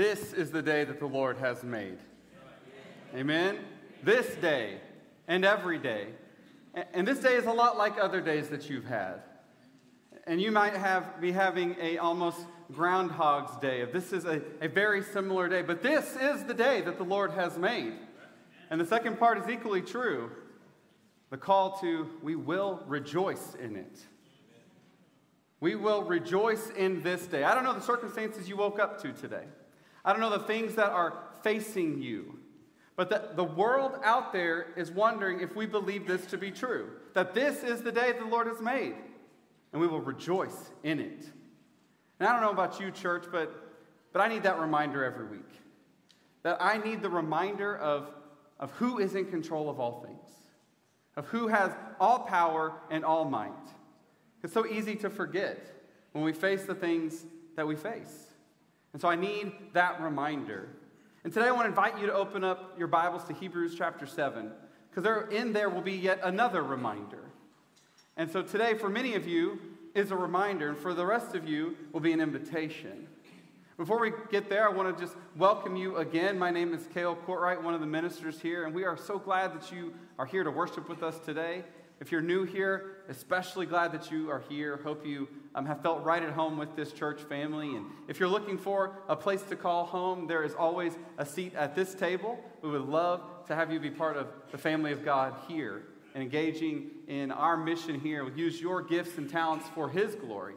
This is the day that the Lord has made. Amen? This day and every day. And this day is a lot like other days that you've had. And you might have, be having a almost Groundhog's Day. This is a, a very similar day, but this is the day that the Lord has made. And the second part is equally true the call to we will rejoice in it. We will rejoice in this day. I don't know the circumstances you woke up to today. I don't know the things that are facing you. But the, the world out there is wondering if we believe this to be true that this is the day the Lord has made, and we will rejoice in it. And I don't know about you, church, but, but I need that reminder every week. That I need the reminder of, of who is in control of all things, of who has all power and all might. It's so easy to forget when we face the things that we face. And so I need that reminder. And today I want to invite you to open up your Bibles to Hebrews chapter 7, because there, in there will be yet another reminder. And so today, for many of you, is a reminder, and for the rest of you, will be an invitation. Before we get there, I want to just welcome you again. My name is Cale Courtwright, one of the ministers here, and we are so glad that you are here to worship with us today. If you're new here, especially glad that you are here. Hope you um, have felt right at home with this church family. And if you're looking for a place to call home, there is always a seat at this table. We would love to have you be part of the family of God here and engaging in our mission here. We use your gifts and talents for His glory.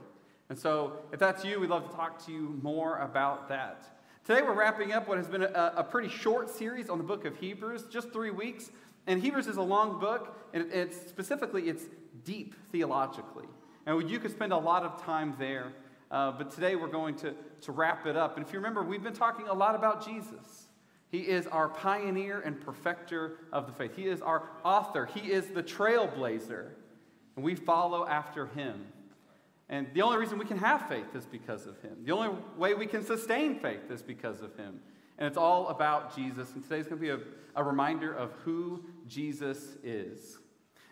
And so, if that's you, we'd love to talk to you more about that. Today, we're wrapping up what has been a, a pretty short series on the book of Hebrews, just three weeks. And Hebrews is a long book, and it's specifically it's deep theologically. And you could spend a lot of time there. Uh, but today we're going to, to wrap it up. And if you remember, we've been talking a lot about Jesus. He is our pioneer and perfecter of the faith. He is our author. He is the trailblazer. And we follow after him. And the only reason we can have faith is because of him. The only way we can sustain faith is because of him. And it's all about Jesus. And today's going to be a, a reminder of who Jesus is.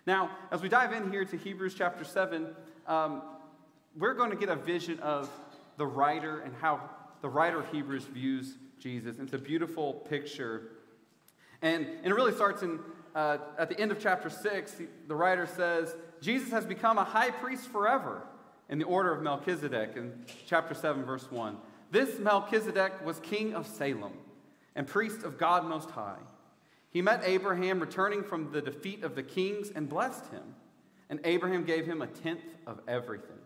Now, as we dive in here to Hebrews chapter 7, um, we're going to get a vision of the writer and how the writer of Hebrews views Jesus. It's a beautiful picture. And, and it really starts in, uh, at the end of chapter 6. The writer says, Jesus has become a high priest forever in the order of Melchizedek in chapter 7, verse 1. This Melchizedek was king of Salem and priest of God Most High. He met Abraham returning from the defeat of the kings and blessed him. And Abraham gave him a tenth of everything.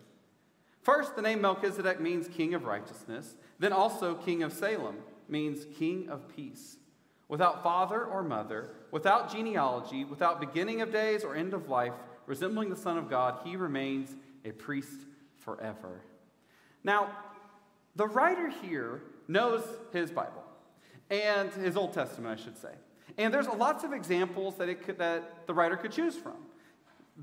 First, the name Melchizedek means king of righteousness. Then also, king of Salem means king of peace. Without father or mother, without genealogy, without beginning of days or end of life, resembling the Son of God, he remains a priest forever. Now, the writer here knows his Bible and his Old Testament, I should say. And there's lots of examples that, it could, that the writer could choose from.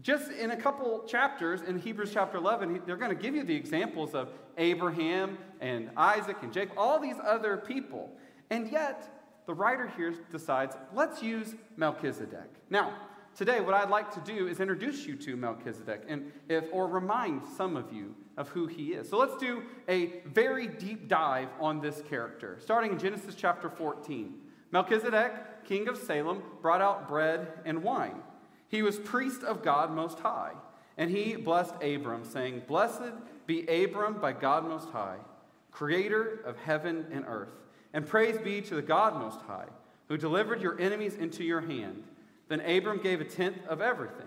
Just in a couple chapters in Hebrews chapter 11, they're going to give you the examples of Abraham and Isaac and Jacob, all these other people. And yet, the writer here decides, let's use Melchizedek. Now, today, what I'd like to do is introduce you to Melchizedek and if, or remind some of you of who he is. So let's do a very deep dive on this character, starting in Genesis chapter 14. Melchizedek, king of Salem, brought out bread and wine. He was priest of God Most High, and he blessed Abram, saying, Blessed be Abram by God Most High, creator of heaven and earth. And praise be to the God Most High, who delivered your enemies into your hand. Then Abram gave a tenth of everything.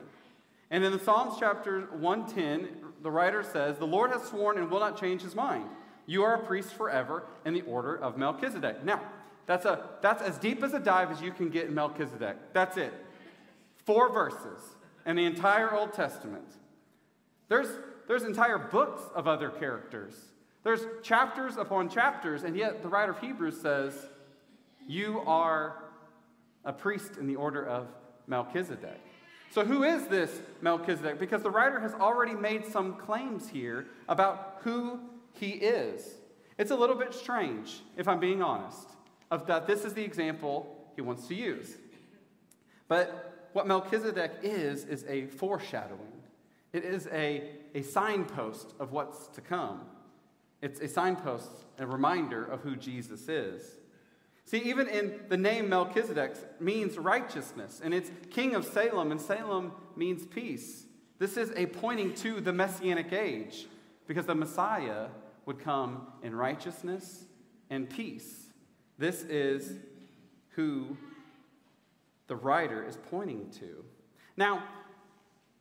And in the Psalms chapter 110, the writer says, The Lord has sworn and will not change his mind. You are a priest forever in the order of Melchizedek. Now, that's, a, that's as deep as a dive as you can get in Melchizedek. That's it. Four verses in the entire Old Testament. There's, there's entire books of other characters. There's chapters upon chapters, and yet the writer of Hebrews says, You are a priest in the order of Melchizedek. So, who is this Melchizedek? Because the writer has already made some claims here about who he is. It's a little bit strange, if I'm being honest, of that this is the example he wants to use. But what Melchizedek is, is a foreshadowing. It is a, a signpost of what's to come. It's a signpost, a reminder of who Jesus is. See, even in the name Melchizedek means righteousness, and it's king of Salem, and Salem means peace. This is a pointing to the messianic age, because the Messiah would come in righteousness and peace. This is who the writer is pointing to. Now,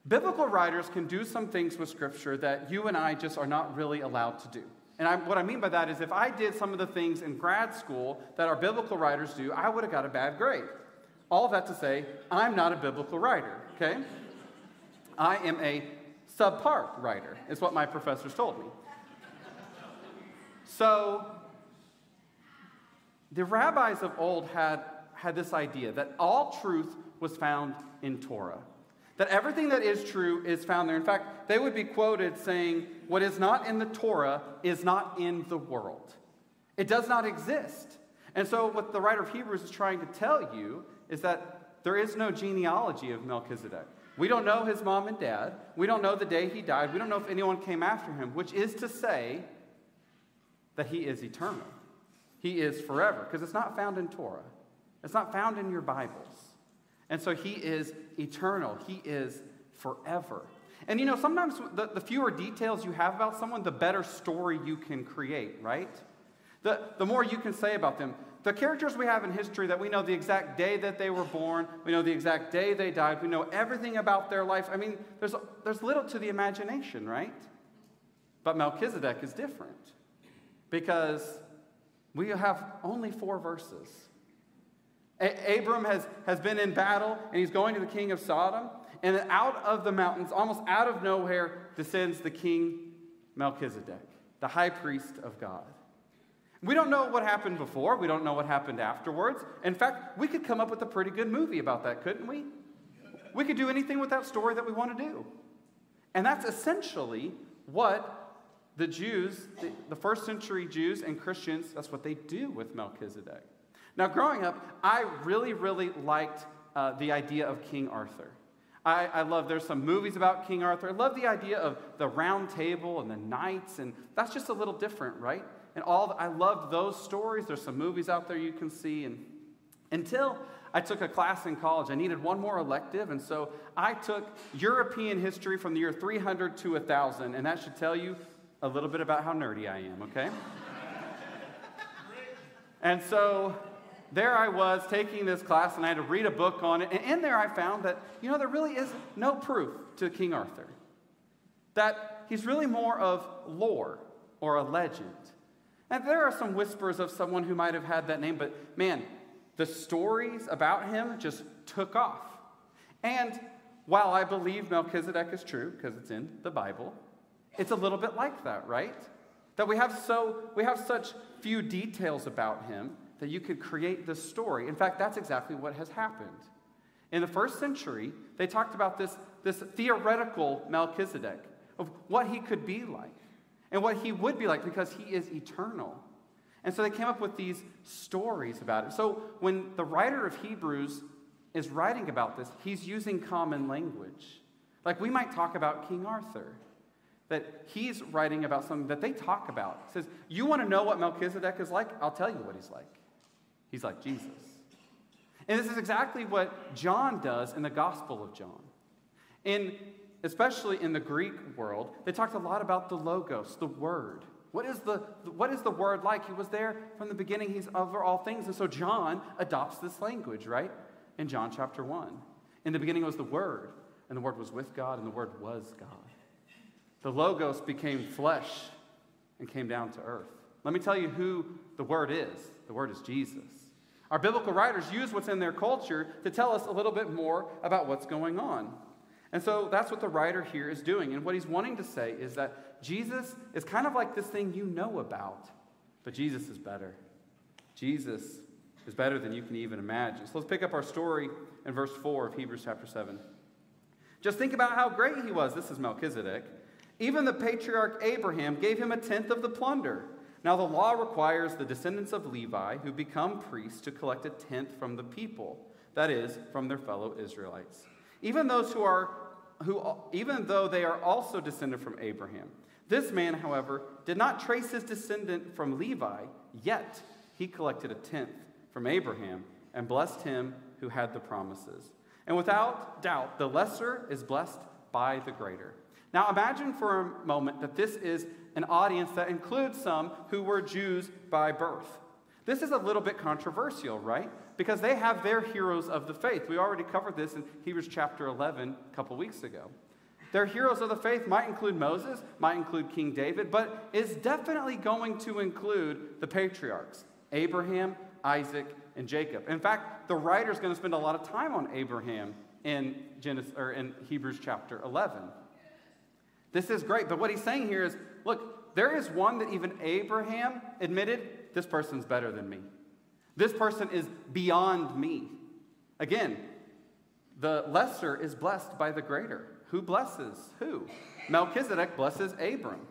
biblical writers can do some things with Scripture that you and I just are not really allowed to do. And I, what I mean by that is if I did some of the things in grad school that our biblical writers do, I would have got a bad grade. All that to say, I'm not a biblical writer, okay? I am a subpar writer, is what my professors told me. So, the rabbis of old had, had this idea that all truth was found in Torah. That everything that is true is found there. In fact, they would be quoted saying, What is not in the Torah is not in the world. It does not exist. And so, what the writer of Hebrews is trying to tell you is that there is no genealogy of Melchizedek. We don't know his mom and dad. We don't know the day he died. We don't know if anyone came after him, which is to say that he is eternal. He is forever, because it's not found in Torah, it's not found in your Bibles. And so he is eternal, he is forever. And you know, sometimes the, the fewer details you have about someone, the better story you can create, right? The, the more you can say about them. The characters we have in history that we know the exact day that they were born, we know the exact day they died, we know everything about their life. I mean, there's, there's little to the imagination, right? But Melchizedek is different because we have only four verses. A- Abram has, has been in battle and he's going to the king of Sodom. And out of the mountains, almost out of nowhere, descends the king Melchizedek, the high priest of God. We don't know what happened before. We don't know what happened afterwards. In fact, we could come up with a pretty good movie about that, couldn't we? We could do anything with that story that we want to do. And that's essentially what the Jews, the, the first century Jews and Christians, that's what they do with Melchizedek. Now, growing up, I really, really liked uh, the idea of King Arthur. I, I, love, there's some movies about King Arthur. I love the idea of the round table and the knights, and that's just a little different, right? And all, the, I loved those stories. There's some movies out there you can see. And until I took a class in college, I needed one more elective, and so I took European history from the year 300 to 1000, and that should tell you a little bit about how nerdy I am, okay? and so there I was taking this class and I had to read a book on it. And in there I found that, you know, there really is no proof to King Arthur. That he's really more of lore or a legend. And there are some whispers of someone who might have had that name, but man, the stories about him just took off. And while I believe Melchizedek is true, because it's in the Bible, it's a little bit like that, right? That we have so we have such few details about him that you could create this story. In fact, that's exactly what has happened. In the first century, they talked about this, this theoretical Melchizedek of what he could be like and what he would be like because he is eternal. And so they came up with these stories about it. So when the writer of Hebrews is writing about this, he's using common language. Like we might talk about King Arthur, that he's writing about something that they talk about. Says, You want to know what Melchizedek is like? I'll tell you what he's like. He's like Jesus. And this is exactly what John does in the Gospel of John. In, especially in the Greek world, they talked a lot about the Logos, the Word. What is the, what is the Word like? He was there from the beginning, He's over all things. And so John adopts this language, right? In John chapter 1. In the beginning was the Word, and the Word was with God, and the Word was God. The Logos became flesh and came down to earth. Let me tell you who the Word is the Word is Jesus. Our biblical writers use what's in their culture to tell us a little bit more about what's going on. And so that's what the writer here is doing. And what he's wanting to say is that Jesus is kind of like this thing you know about, but Jesus is better. Jesus is better than you can even imagine. So let's pick up our story in verse 4 of Hebrews chapter 7. Just think about how great he was. This is Melchizedek. Even the patriarch Abraham gave him a tenth of the plunder. Now, the law requires the descendants of Levi who become priests to collect a tenth from the people, that is, from their fellow Israelites. Even those who are who even though they are also descended from Abraham. This man, however, did not trace his descendant from Levi, yet he collected a tenth from Abraham and blessed him who had the promises. And without doubt, the lesser is blessed by the greater. Now imagine for a moment that this is an audience that includes some who were Jews by birth. This is a little bit controversial, right? Because they have their heroes of the faith. We already covered this in Hebrews chapter 11 a couple weeks ago. Their heroes of the faith might include Moses, might include King David, but is definitely going to include the patriarchs Abraham, Isaac, and Jacob. In fact, the writer is going to spend a lot of time on Abraham in, Genesis, or in Hebrews chapter 11. This is great, but what he's saying here is look, there is one that even Abraham admitted this person's better than me. This person is beyond me. Again, the lesser is blessed by the greater. Who blesses who? Melchizedek blesses Abram.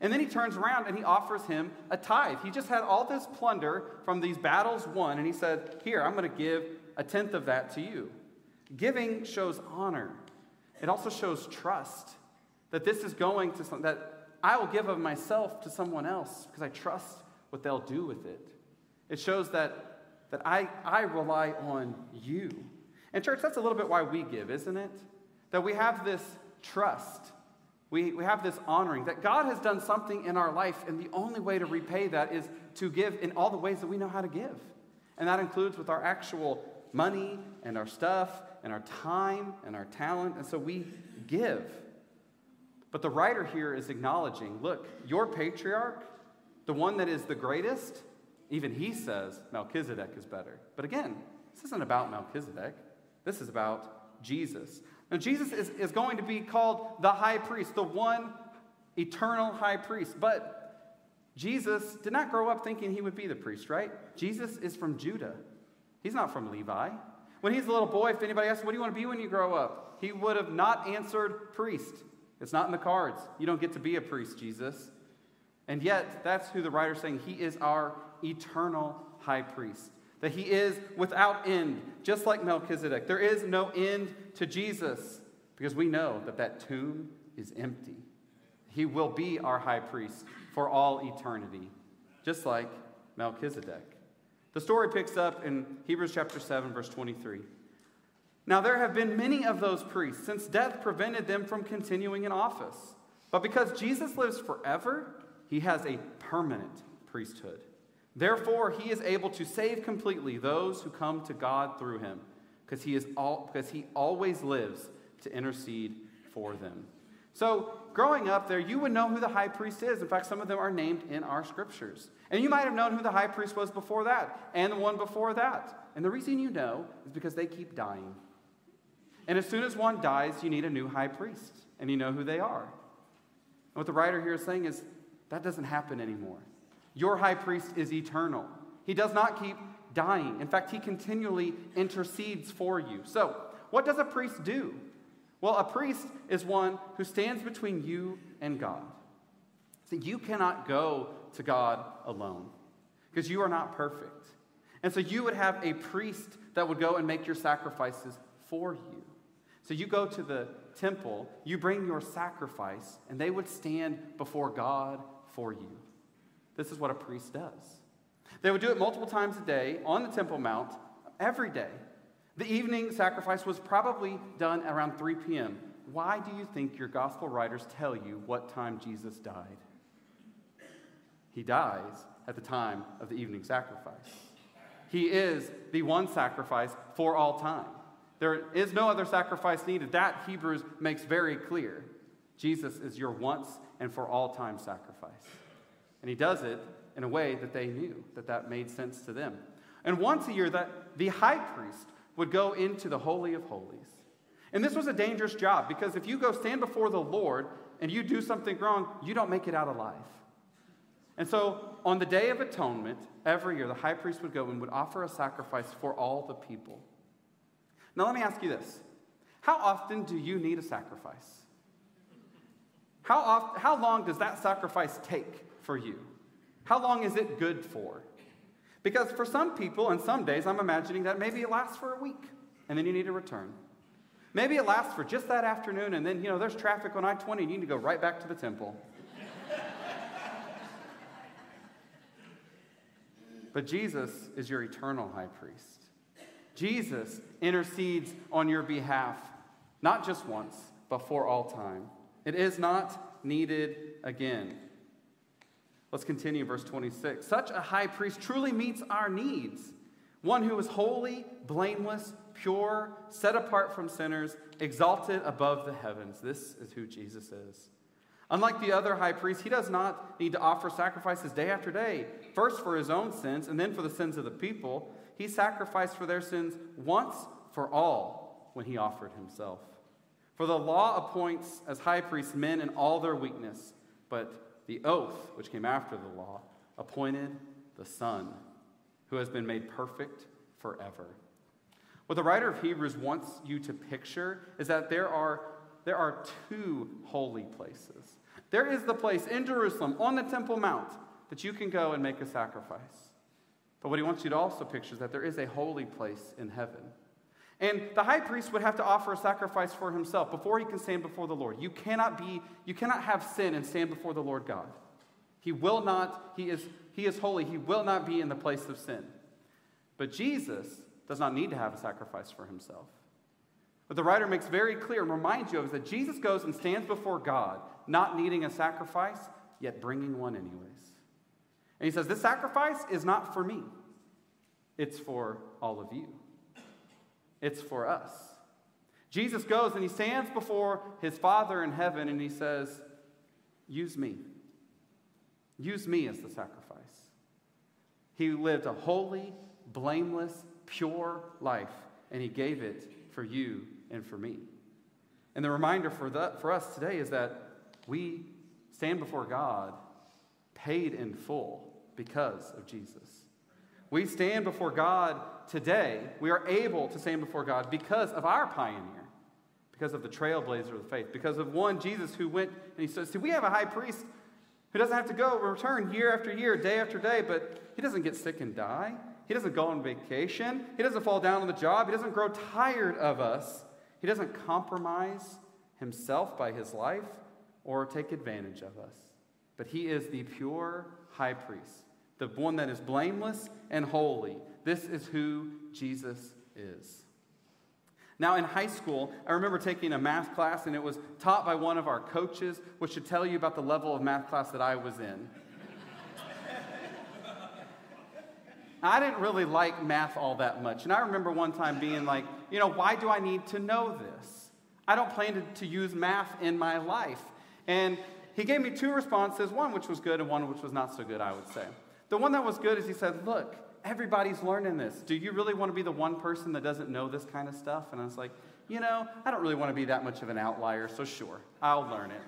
And then he turns around and he offers him a tithe. He just had all this plunder from these battles won, and he said, Here, I'm going to give a tenth of that to you. Giving shows honor, it also shows trust that this is going to some, that I will give of myself to someone else because I trust what they'll do with it. It shows that, that I, I rely on you. And, church, that's a little bit why we give, isn't it? That we have this trust. We, we have this honoring that God has done something in our life, and the only way to repay that is to give in all the ways that we know how to give. And that includes with our actual money and our stuff and our time and our talent. And so we give. But the writer here is acknowledging look, your patriarch, the one that is the greatest, even he says Melchizedek is better. But again, this isn't about Melchizedek, this is about Jesus. Now, Jesus is, is going to be called the high priest, the one eternal high priest. But Jesus did not grow up thinking he would be the priest, right? Jesus is from Judah. He's not from Levi. When he's a little boy, if anybody asks, What do you want to be when you grow up? He would have not answered priest. It's not in the cards. You don't get to be a priest, Jesus. And yet, that's who the writer's saying he is our eternal high priest that he is without end, just like Melchizedek. There is no end to Jesus because we know that that tomb is empty. He will be our high priest for all eternity, just like Melchizedek. The story picks up in Hebrews chapter 7, verse 23. Now, there have been many of those priests since death prevented them from continuing in office. But because Jesus lives forever, he has a permanent priesthood. Therefore, he is able to save completely those who come to God through him, because he, is all, because he always lives to intercede for them. So, growing up there, you would know who the high priest is. In fact, some of them are named in our scriptures. And you might have known who the high priest was before that, and the one before that. And the reason you know is because they keep dying. And as soon as one dies, you need a new high priest, and you know who they are. And what the writer here is saying is that doesn't happen anymore. Your high priest is eternal. He does not keep dying. In fact, he continually intercedes for you. So, what does a priest do? Well, a priest is one who stands between you and God. See, you cannot go to God alone because you are not perfect. And so you would have a priest that would go and make your sacrifices for you. So you go to the temple, you bring your sacrifice, and they would stand before God for you. This is what a priest does. They would do it multiple times a day on the Temple Mount, every day. The evening sacrifice was probably done around 3 p.m. Why do you think your gospel writers tell you what time Jesus died? He dies at the time of the evening sacrifice. He is the one sacrifice for all time. There is no other sacrifice needed. That Hebrews makes very clear. Jesus is your once and for all time sacrifice. And he does it in a way that they knew that that made sense to them. And once a year, that the high priest would go into the Holy of Holies. And this was a dangerous job because if you go stand before the Lord and you do something wrong, you don't make it out alive. And so on the Day of Atonement, every year, the high priest would go and would offer a sacrifice for all the people. Now, let me ask you this How often do you need a sacrifice? How, oft, how long does that sacrifice take for you? How long is it good for? Because for some people, and some days, I'm imagining that maybe it lasts for a week and then you need to return. Maybe it lasts for just that afternoon, and then, you know, there's traffic on I 20 and you need to go right back to the temple. but Jesus is your eternal high priest. Jesus intercedes on your behalf, not just once, but for all time. It is not needed again. Let's continue, verse 26. Such a high priest truly meets our needs. One who is holy, blameless, pure, set apart from sinners, exalted above the heavens. This is who Jesus is. Unlike the other high priests, he does not need to offer sacrifices day after day, first for his own sins and then for the sins of the people. He sacrificed for their sins once for all when he offered himself. For the law appoints as high priests men in all their weakness, but the oath, which came after the law, appointed the Son, who has been made perfect forever. What the writer of Hebrews wants you to picture is that there are, there are two holy places. There is the place in Jerusalem on the Temple Mount that you can go and make a sacrifice. But what he wants you to also picture is that there is a holy place in heaven. And the high priest would have to offer a sacrifice for himself before he can stand before the Lord. You cannot be, you cannot have sin and stand before the Lord God. He will not, he is, he is holy, he will not be in the place of sin. But Jesus does not need to have a sacrifice for himself. What the writer makes very clear and reminds you of is that Jesus goes and stands before God, not needing a sacrifice, yet bringing one anyways. And he says, This sacrifice is not for me, it's for all of you it's for us. Jesus goes and he stands before his Father in heaven and he says, Use me. Use me as the sacrifice. He lived a holy, blameless, pure life, and he gave it for you and for me. And the reminder for, the, for us today is that we stand before God paid in full because of Jesus. We stand before God today. We are able to stand before God because of our pioneer, because of the trailblazer of the faith, because of one, Jesus, who went and he said, See, we have a high priest who doesn't have to go return year after year, day after day, but he doesn't get sick and die. He doesn't go on vacation. He doesn't fall down on the job. He doesn't grow tired of us. He doesn't compromise himself by his life or take advantage of us. But he is the pure high priest the one that is blameless and holy. This is who Jesus is. Now, in high school, I remember taking a math class, and it was taught by one of our coaches, which should tell you about the level of math class that I was in. I didn't really like math all that much. And I remember one time being like, you know, why do I need to know this? I don't plan to, to use math in my life. And he gave me two responses one which was good and one which was not so good, I would say. The one that was good is he said, Look, everybody's learning this. Do you really want to be the one person that doesn't know this kind of stuff? And I was like, You know, I don't really want to be that much of an outlier, so sure, I'll learn it.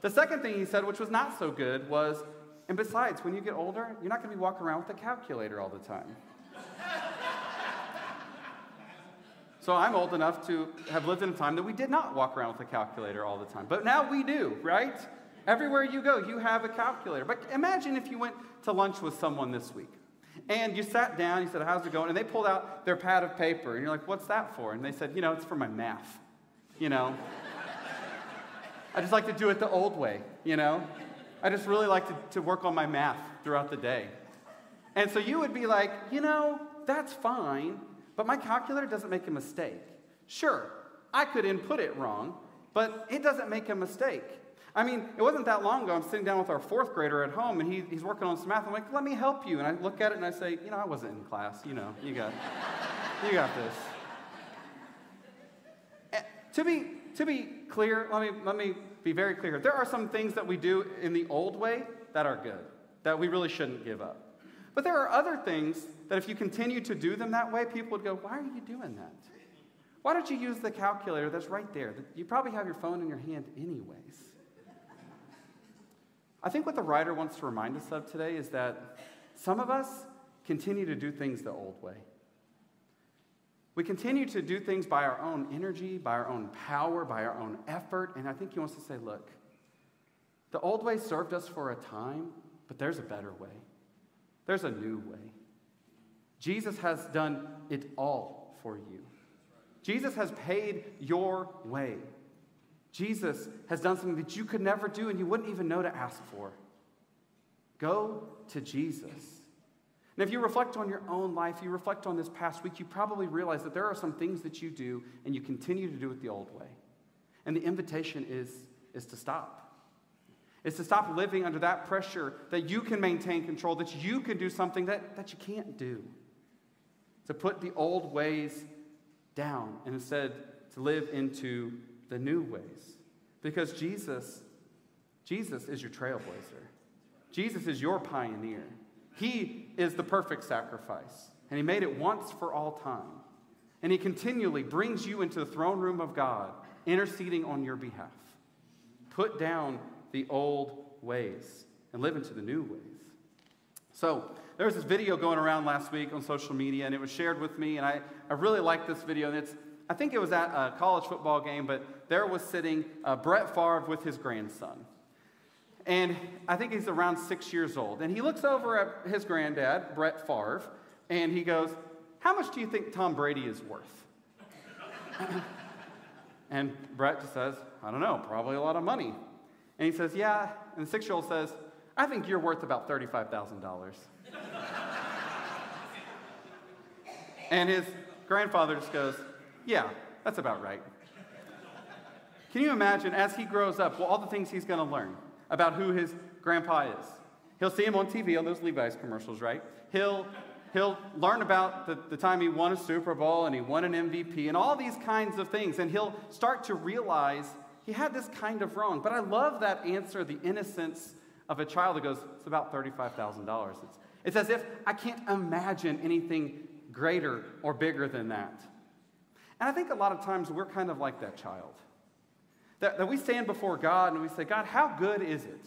The second thing he said, which was not so good, was, And besides, when you get older, you're not going to be walking around with a calculator all the time. So I'm old enough to have lived in a time that we did not walk around with a calculator all the time. But now we do, right? Everywhere you go, you have a calculator. But imagine if you went to lunch with someone this week and you sat down, you said, How's it going? And they pulled out their pad of paper, and you're like, What's that for? And they said, You know, it's for my math. You know? I just like to do it the old way, you know? I just really like to, to work on my math throughout the day. And so you would be like, You know, that's fine, but my calculator doesn't make a mistake. Sure, I could input it wrong, but it doesn't make a mistake. I mean, it wasn't that long ago. I'm sitting down with our fourth grader at home, and he, he's working on some math. I'm like, let me help you. And I look at it and I say, you know, I wasn't in class. You know, you got, you got this. Eh, to be to be clear, let me let me be very clear. There are some things that we do in the old way that are good, that we really shouldn't give up. But there are other things that if you continue to do them that way, people would go, why are you doing that? Why don't you use the calculator that's right there? You probably have your phone in your hand anyways. I think what the writer wants to remind us of today is that some of us continue to do things the old way. We continue to do things by our own energy, by our own power, by our own effort. And I think he wants to say, look, the old way served us for a time, but there's a better way. There's a new way. Jesus has done it all for you. Jesus has paid your way. Jesus has done something that you could never do and you wouldn't even know to ask for. Go to Jesus. And if you reflect on your own life, you reflect on this past week, you probably realize that there are some things that you do and you continue to do it the old way. And the invitation is, is to stop. It's to stop living under that pressure that you can maintain control, that you can do something that, that you can't do. To put the old ways down and instead to live into the new ways. Because Jesus, Jesus is your trailblazer. Jesus is your pioneer. He is the perfect sacrifice, and He made it once for all time. And He continually brings you into the throne room of God, interceding on your behalf. Put down the old ways and live into the new ways. So, there was this video going around last week on social media, and it was shared with me, and I, I really liked this video. And it's, I think it was at a college football game, but there was sitting uh, Brett Favre with his grandson. And I think he's around six years old. And he looks over at his granddad, Brett Favre, and he goes, How much do you think Tom Brady is worth? and Brett just says, I don't know, probably a lot of money. And he says, Yeah. And the six year old says, I think you're worth about $35,000. and his grandfather just goes, Yeah, that's about right. Can you imagine as he grows up, well, all the things he's going to learn about who his grandpa is? He'll see him on TV on those Levi's commercials, right? He'll, he'll learn about the, the time he won a Super Bowl and he won an MVP and all these kinds of things. And he'll start to realize he had this kind of wrong. But I love that answer, the innocence of a child that goes, it's about $35,000. It's, it's as if I can't imagine anything greater or bigger than that. And I think a lot of times we're kind of like that child. That, that we stand before God and we say, God, how good is it?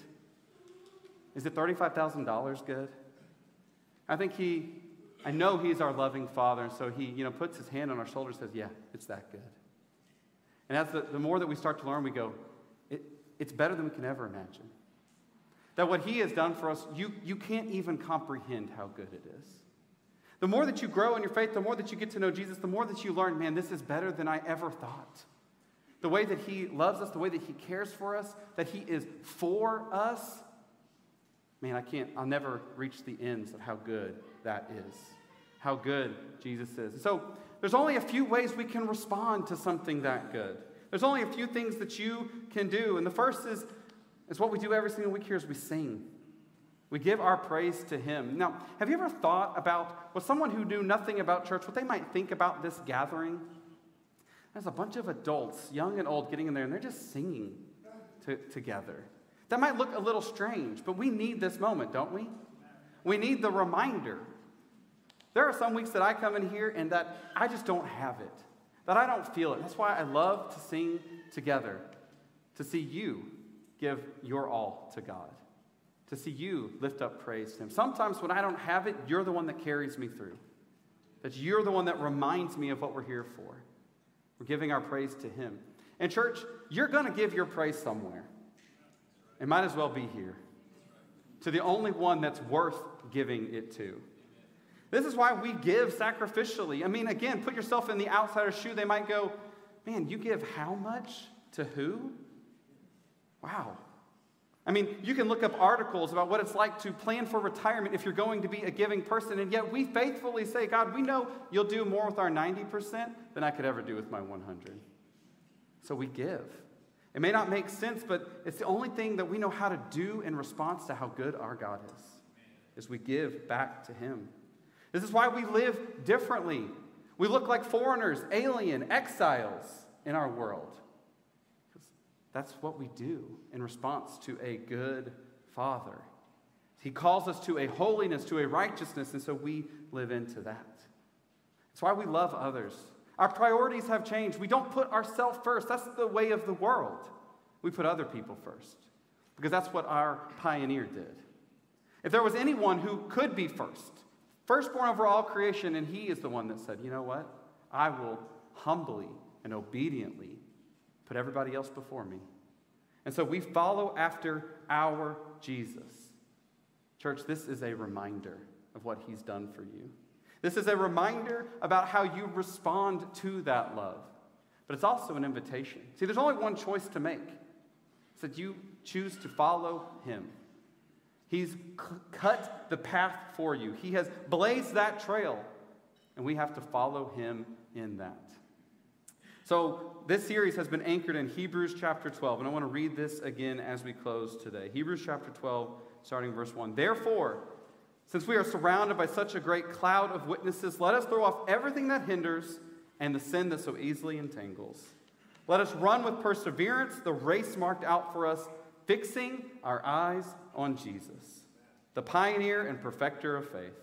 Is it $35,000 good? I think He, I know He's our loving Father, and so He, you know, puts His hand on our shoulder and says, Yeah, it's that good. And as the, the more that we start to learn, we go, it, it's better than we can ever imagine. That what He has done for us, you, you can't even comprehend how good it is. The more that you grow in your faith, the more that you get to know Jesus, the more that you learn, man, this is better than I ever thought. The way that He loves us, the way that He cares for us, that He is for us, man, I can't, I'll never reach the ends of how good that is. How good Jesus is. So there's only a few ways we can respond to something that good. There's only a few things that you can do. And the first is, is what we do every single week here is we sing. We give our praise to him. Now, have you ever thought about what someone who knew nothing about church, what they might think about this gathering? There's a bunch of adults, young and old, getting in there, and they're just singing to, together. That might look a little strange, but we need this moment, don't we? We need the reminder there are some weeks that I come in here and that I just don't have it, that I don't feel it. That's why I love to sing together, to see you give your all to God, to see you lift up praise to Him. Sometimes when I don't have it, you're the one that carries me through, that you're the one that reminds me of what we're here for. We're giving our praise to Him. And, church, you're going to give your praise somewhere. It might as well be here to the only one that's worth giving it to. This is why we give sacrificially. I mean, again, put yourself in the outsider's shoe. They might go, Man, you give how much to who? Wow. I mean, you can look up articles about what it's like to plan for retirement if you're going to be a giving person, and yet we faithfully say, God, we know you'll do more with our 90% than I could ever do with my 100. So we give. It may not make sense, but it's the only thing that we know how to do in response to how good our God is, is we give back to Him. This is why we live differently. We look like foreigners, alien, exiles in our world. That's what we do in response to a good Father. He calls us to a holiness, to a righteousness, and so we live into that. It's why we love others. Our priorities have changed. We don't put ourselves first. That's the way of the world. We put other people first because that's what our pioneer did. If there was anyone who could be first, Firstborn over all creation, and he is the one that said, You know what? I will humbly and obediently put everybody else before me. And so we follow after our Jesus. Church, this is a reminder of what he's done for you. This is a reminder about how you respond to that love. But it's also an invitation. See, there's only one choice to make. It's that you choose to follow him. He's c- cut the path for you, He has blazed that trail, and we have to follow Him in that. So, this series has been anchored in Hebrews chapter 12, and I want to read this again as we close today. Hebrews chapter 12, starting verse 1. Therefore, since we are surrounded by such a great cloud of witnesses, let us throw off everything that hinders and the sin that so easily entangles. Let us run with perseverance the race marked out for us, fixing our eyes on Jesus, the pioneer and perfecter of faith.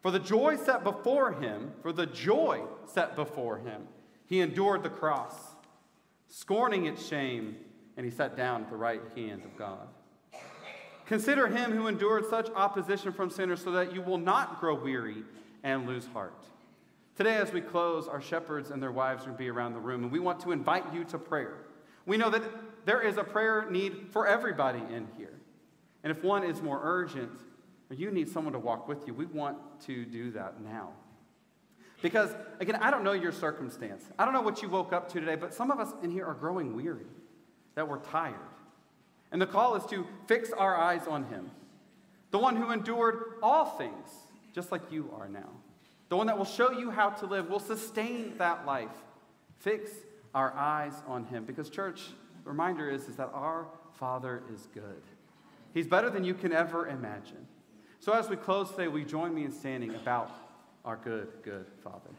For the joy set before him, for the joy set before him, he endured the cross, scorning its shame, and he sat down at the right hand of God. Consider him who endured such opposition from sinners so that you will not grow weary and lose heart. Today, as we close, our shepherds and their wives will be around the room, and we want to invite you to prayer. We know that there is a prayer need for everybody in here. And if one is more urgent, or you need someone to walk with you, we want to do that now. Because, again, I don't know your circumstance. I don't know what you woke up to today, but some of us in here are growing weary, that we're tired. And the call is to fix our eyes on Him, the one who endured all things, just like you are now, the one that will show you how to live, will sustain that life. Fix our eyes on Him. Because, church, the reminder is, is that our Father is good. He's better than you can ever imagine. So, as we close today, we join me in standing about our good, good Father.